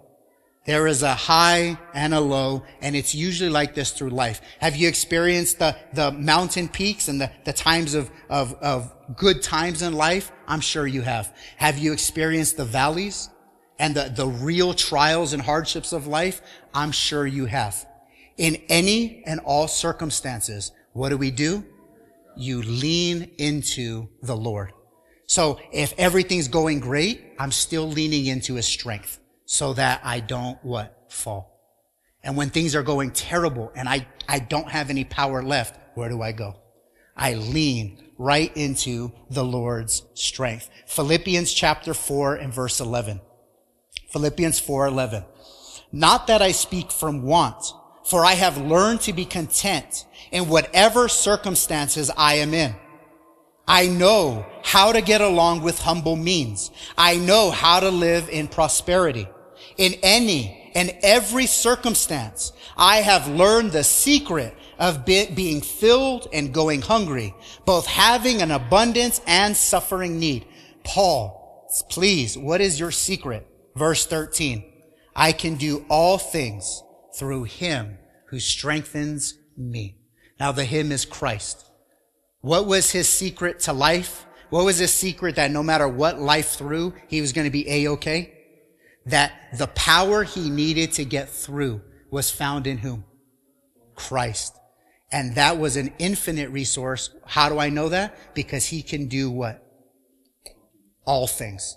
There is a high and a low, and it's usually like this through life. Have you experienced the, the mountain peaks and the, the times of, of, of good times in life? I'm sure you have. Have you experienced the valleys and the, the real trials and hardships of life? I'm sure you have. In any and all circumstances, what do we do? You lean into the Lord. So if everything's going great, I'm still leaning into his strength so that I don't what? Fall. And when things are going terrible and I, I don't have any power left, where do I go? I lean right into the Lord's strength. Philippians chapter 4 and verse 11. Philippians 4, 11. Not that I speak from want, for I have learned to be content in whatever circumstances I am in. I know how to get along with humble means. I know how to live in prosperity in any and every circumstance, I have learned the secret of be- being filled and going hungry, both having an abundance and suffering need. Paul, please, what is your secret? Verse 13. I can do all things through him who strengthens me. Now the him is Christ. What was his secret to life? What was his secret that no matter what life threw, he was going to be a-okay? That the power he needed to get through was found in whom? Christ. And that was an infinite resource. How do I know that? Because he can do what? All things.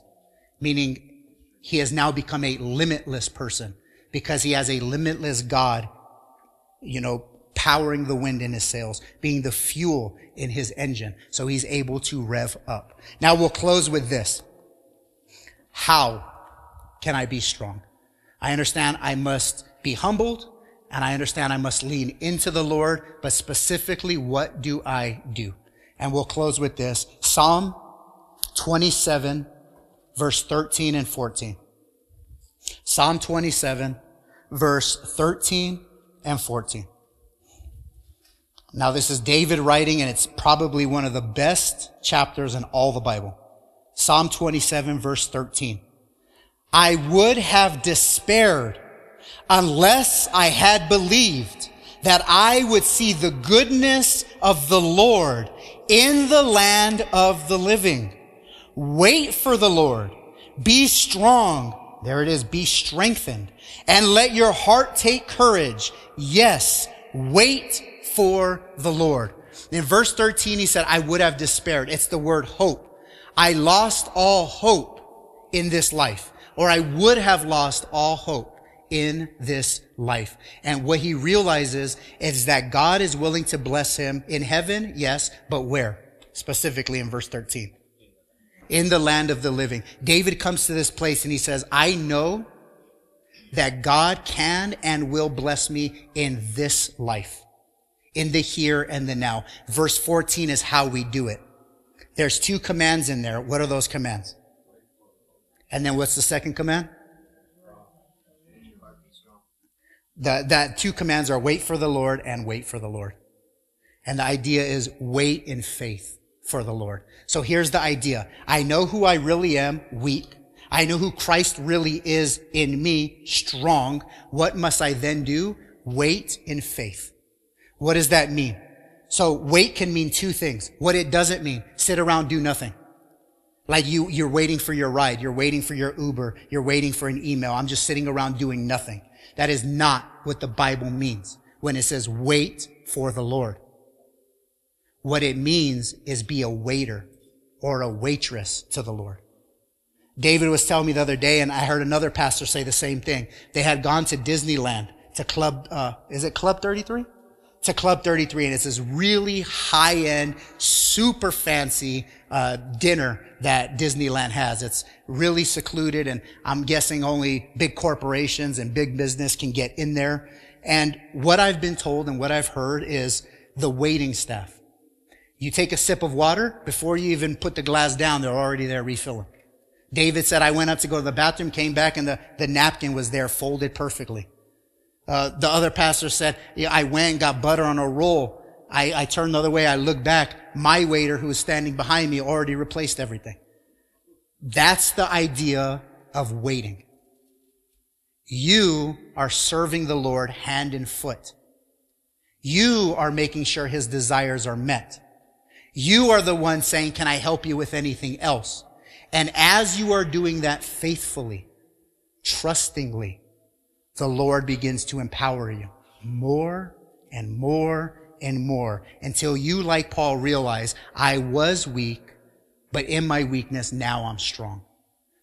Meaning he has now become a limitless person because he has a limitless God, you know, powering the wind in his sails, being the fuel in his engine. So he's able to rev up. Now we'll close with this. How can I be strong? I understand I must be humbled and I understand I must lean into the Lord, but specifically, what do I do? And we'll close with this. Psalm 27, verse 13 and 14. Psalm 27, verse 13 and 14. Now this is David writing and it's probably one of the best chapters in all the Bible. Psalm 27 verse 13. I would have despaired unless I had believed that I would see the goodness of the Lord in the land of the living. Wait for the Lord. Be strong. There it is. Be strengthened and let your heart take courage. Yes, wait for the Lord. In verse 13, he said, I would have despaired. It's the word hope. I lost all hope in this life, or I would have lost all hope in this life. And what he realizes is that God is willing to bless him in heaven, yes, but where? Specifically in verse 13. In the land of the living. David comes to this place and he says, I know that God can and will bless me in this life, in the here and the now. Verse 14 is how we do it. There's two commands in there. What are those commands? And then what's the second command? That, that two commands are wait for the Lord and wait for the Lord. And the idea is wait in faith for the Lord. So here's the idea. I know who I really am, weak. I know who Christ really is in me, strong. What must I then do? Wait in faith. What does that mean? So wait can mean two things. What it doesn't mean, sit around, do nothing. Like you, you're waiting for your ride. You're waiting for your Uber. You're waiting for an email. I'm just sitting around doing nothing. That is not what the Bible means when it says wait for the Lord. What it means is be a waiter or a waitress to the Lord. David was telling me the other day, and I heard another pastor say the same thing. They had gone to Disneyland to Club, uh, is it Club 33? To Club 33, and it's this really high-end, super fancy uh, dinner that Disneyland has. It's really secluded, and I'm guessing only big corporations and big business can get in there. And what I've been told and what I've heard is the waiting staff. You take a sip of water before you even put the glass down; they're already there refilling. David said, I went up to go to the bathroom, came back, and the, the napkin was there folded perfectly. Uh, the other pastor said, yeah, I went got butter on a roll. I, I turned the other way. I looked back. My waiter who was standing behind me already replaced everything. That's the idea of waiting. You are serving the Lord hand and foot. You are making sure his desires are met. You are the one saying, can I help you with anything else? And as you are doing that faithfully, trustingly, the Lord begins to empower you more and more and more until you, like Paul, realize I was weak, but in my weakness, now I'm strong.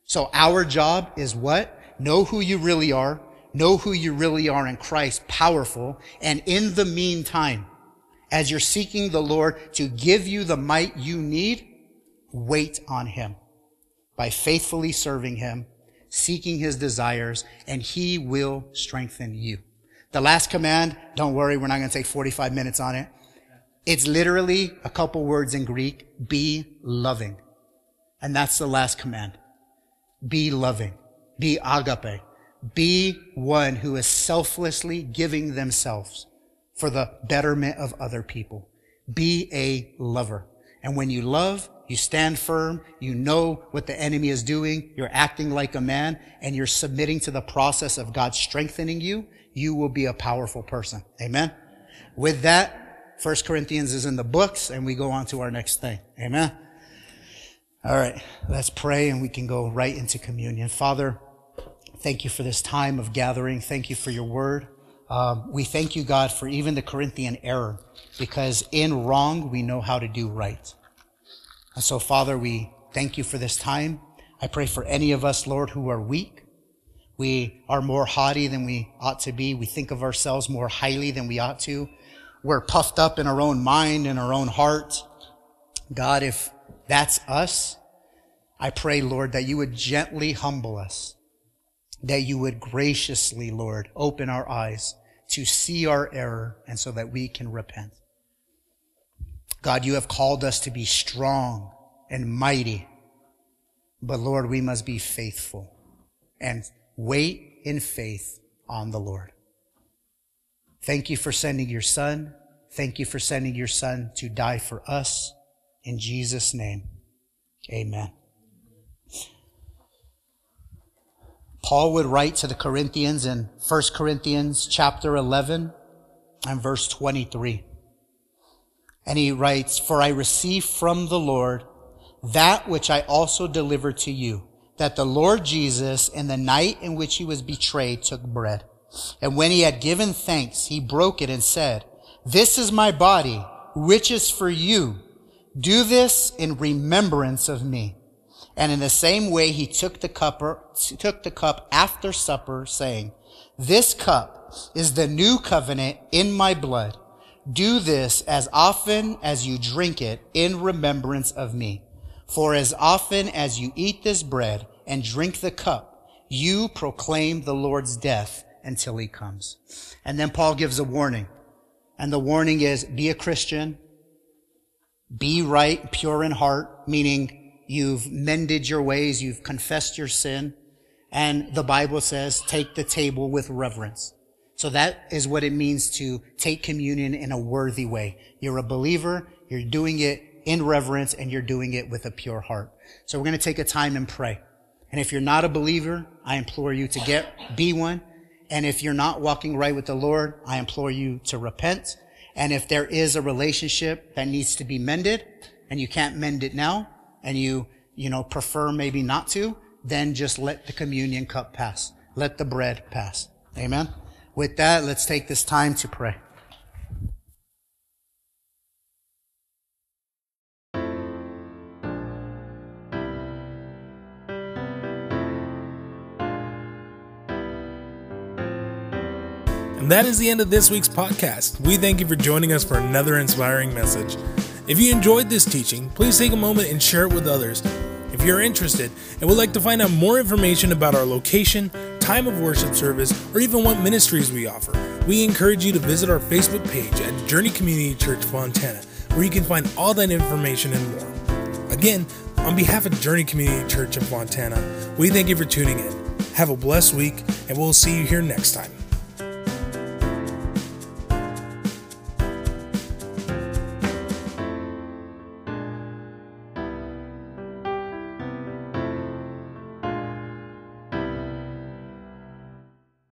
So our job is what? Know who you really are. Know who you really are in Christ, powerful. And in the meantime, as you're seeking the Lord to give you the might you need, wait on Him by faithfully serving Him, seeking His desires, and He will strengthen you. The last command, don't worry, we're not going to take 45 minutes on it. It's literally a couple words in Greek, be loving. And that's the last command. Be loving. Be agape. Be one who is selflessly giving themselves for the betterment of other people. Be a lover. And when you love, you stand firm. You know what the enemy is doing. You're acting like a man and you're submitting to the process of God strengthening you. You will be a powerful person. Amen. With that, First Corinthians is in the books and we go on to our next thing. Amen. All right. Let's pray and we can go right into communion. Father, thank you for this time of gathering. Thank you for your word. Um, we thank you, God, for even the Corinthian error, because in wrong, we know how to do right. And so, Father, we thank you for this time. I pray for any of us, Lord, who are weak. We are more haughty than we ought to be. We think of ourselves more highly than we ought to. We're puffed up in our own mind and our own heart. God, if that's us, I pray, Lord, that you would gently humble us, that you would graciously, Lord, open our eyes to see our error and so that we can repent. God, you have called us to be strong and mighty. But Lord, we must be faithful and wait in faith on the Lord. Thank you for sending your son. Thank you for sending your son to die for us. In Jesus' name, amen. Paul would write to the Corinthians in 1 Corinthians chapter 11 and verse 23. And he writes, For I received from the Lord that which I also delivered to you, that the Lord Jesus, in the night in which he was betrayed, took bread. And when he had given thanks, he broke it and said, This is my body, which is for you. Do this in remembrance of me. And in the same way, he took the cup, took the cup after supper, saying, This cup is the new covenant in my blood. Do this as often as you drink it in remembrance of me. For as often as you eat this bread and drink the cup, you proclaim the Lord's death until he comes. And then Paul gives a warning. And the warning is be a Christian, be right, pure in heart, meaning you've mended your ways, you've confessed your sin. And the Bible says take the table with reverence. So that is what it means to take communion in a worthy way. You're a believer, you're doing it in reverence, and you're doing it with a pure heart. So we're going to take a time and pray. And if you're not a believer, I implore you to get, be one. And if you're not walking right with the Lord, I implore you to repent. And if there is a relationship that needs to be mended and you can't mend it now and you, you know, prefer maybe not to, then just let the communion cup pass. Let the bread pass. Amen. With that, let's take this time to pray. And that is the end of this week's podcast. We thank you for joining us for another inspiring message. If you enjoyed this teaching, please take a moment and share it with others. If you're interested and would like to find out more information about our location, time of worship service, or even what ministries we offer, we encourage you to visit our Facebook page at Journey Community Church Fontana, where you can find all that information and more. Again, on behalf of Journey Community Church in Fontana, we thank you for tuning in. Have a blessed week, and we'll see you here next time.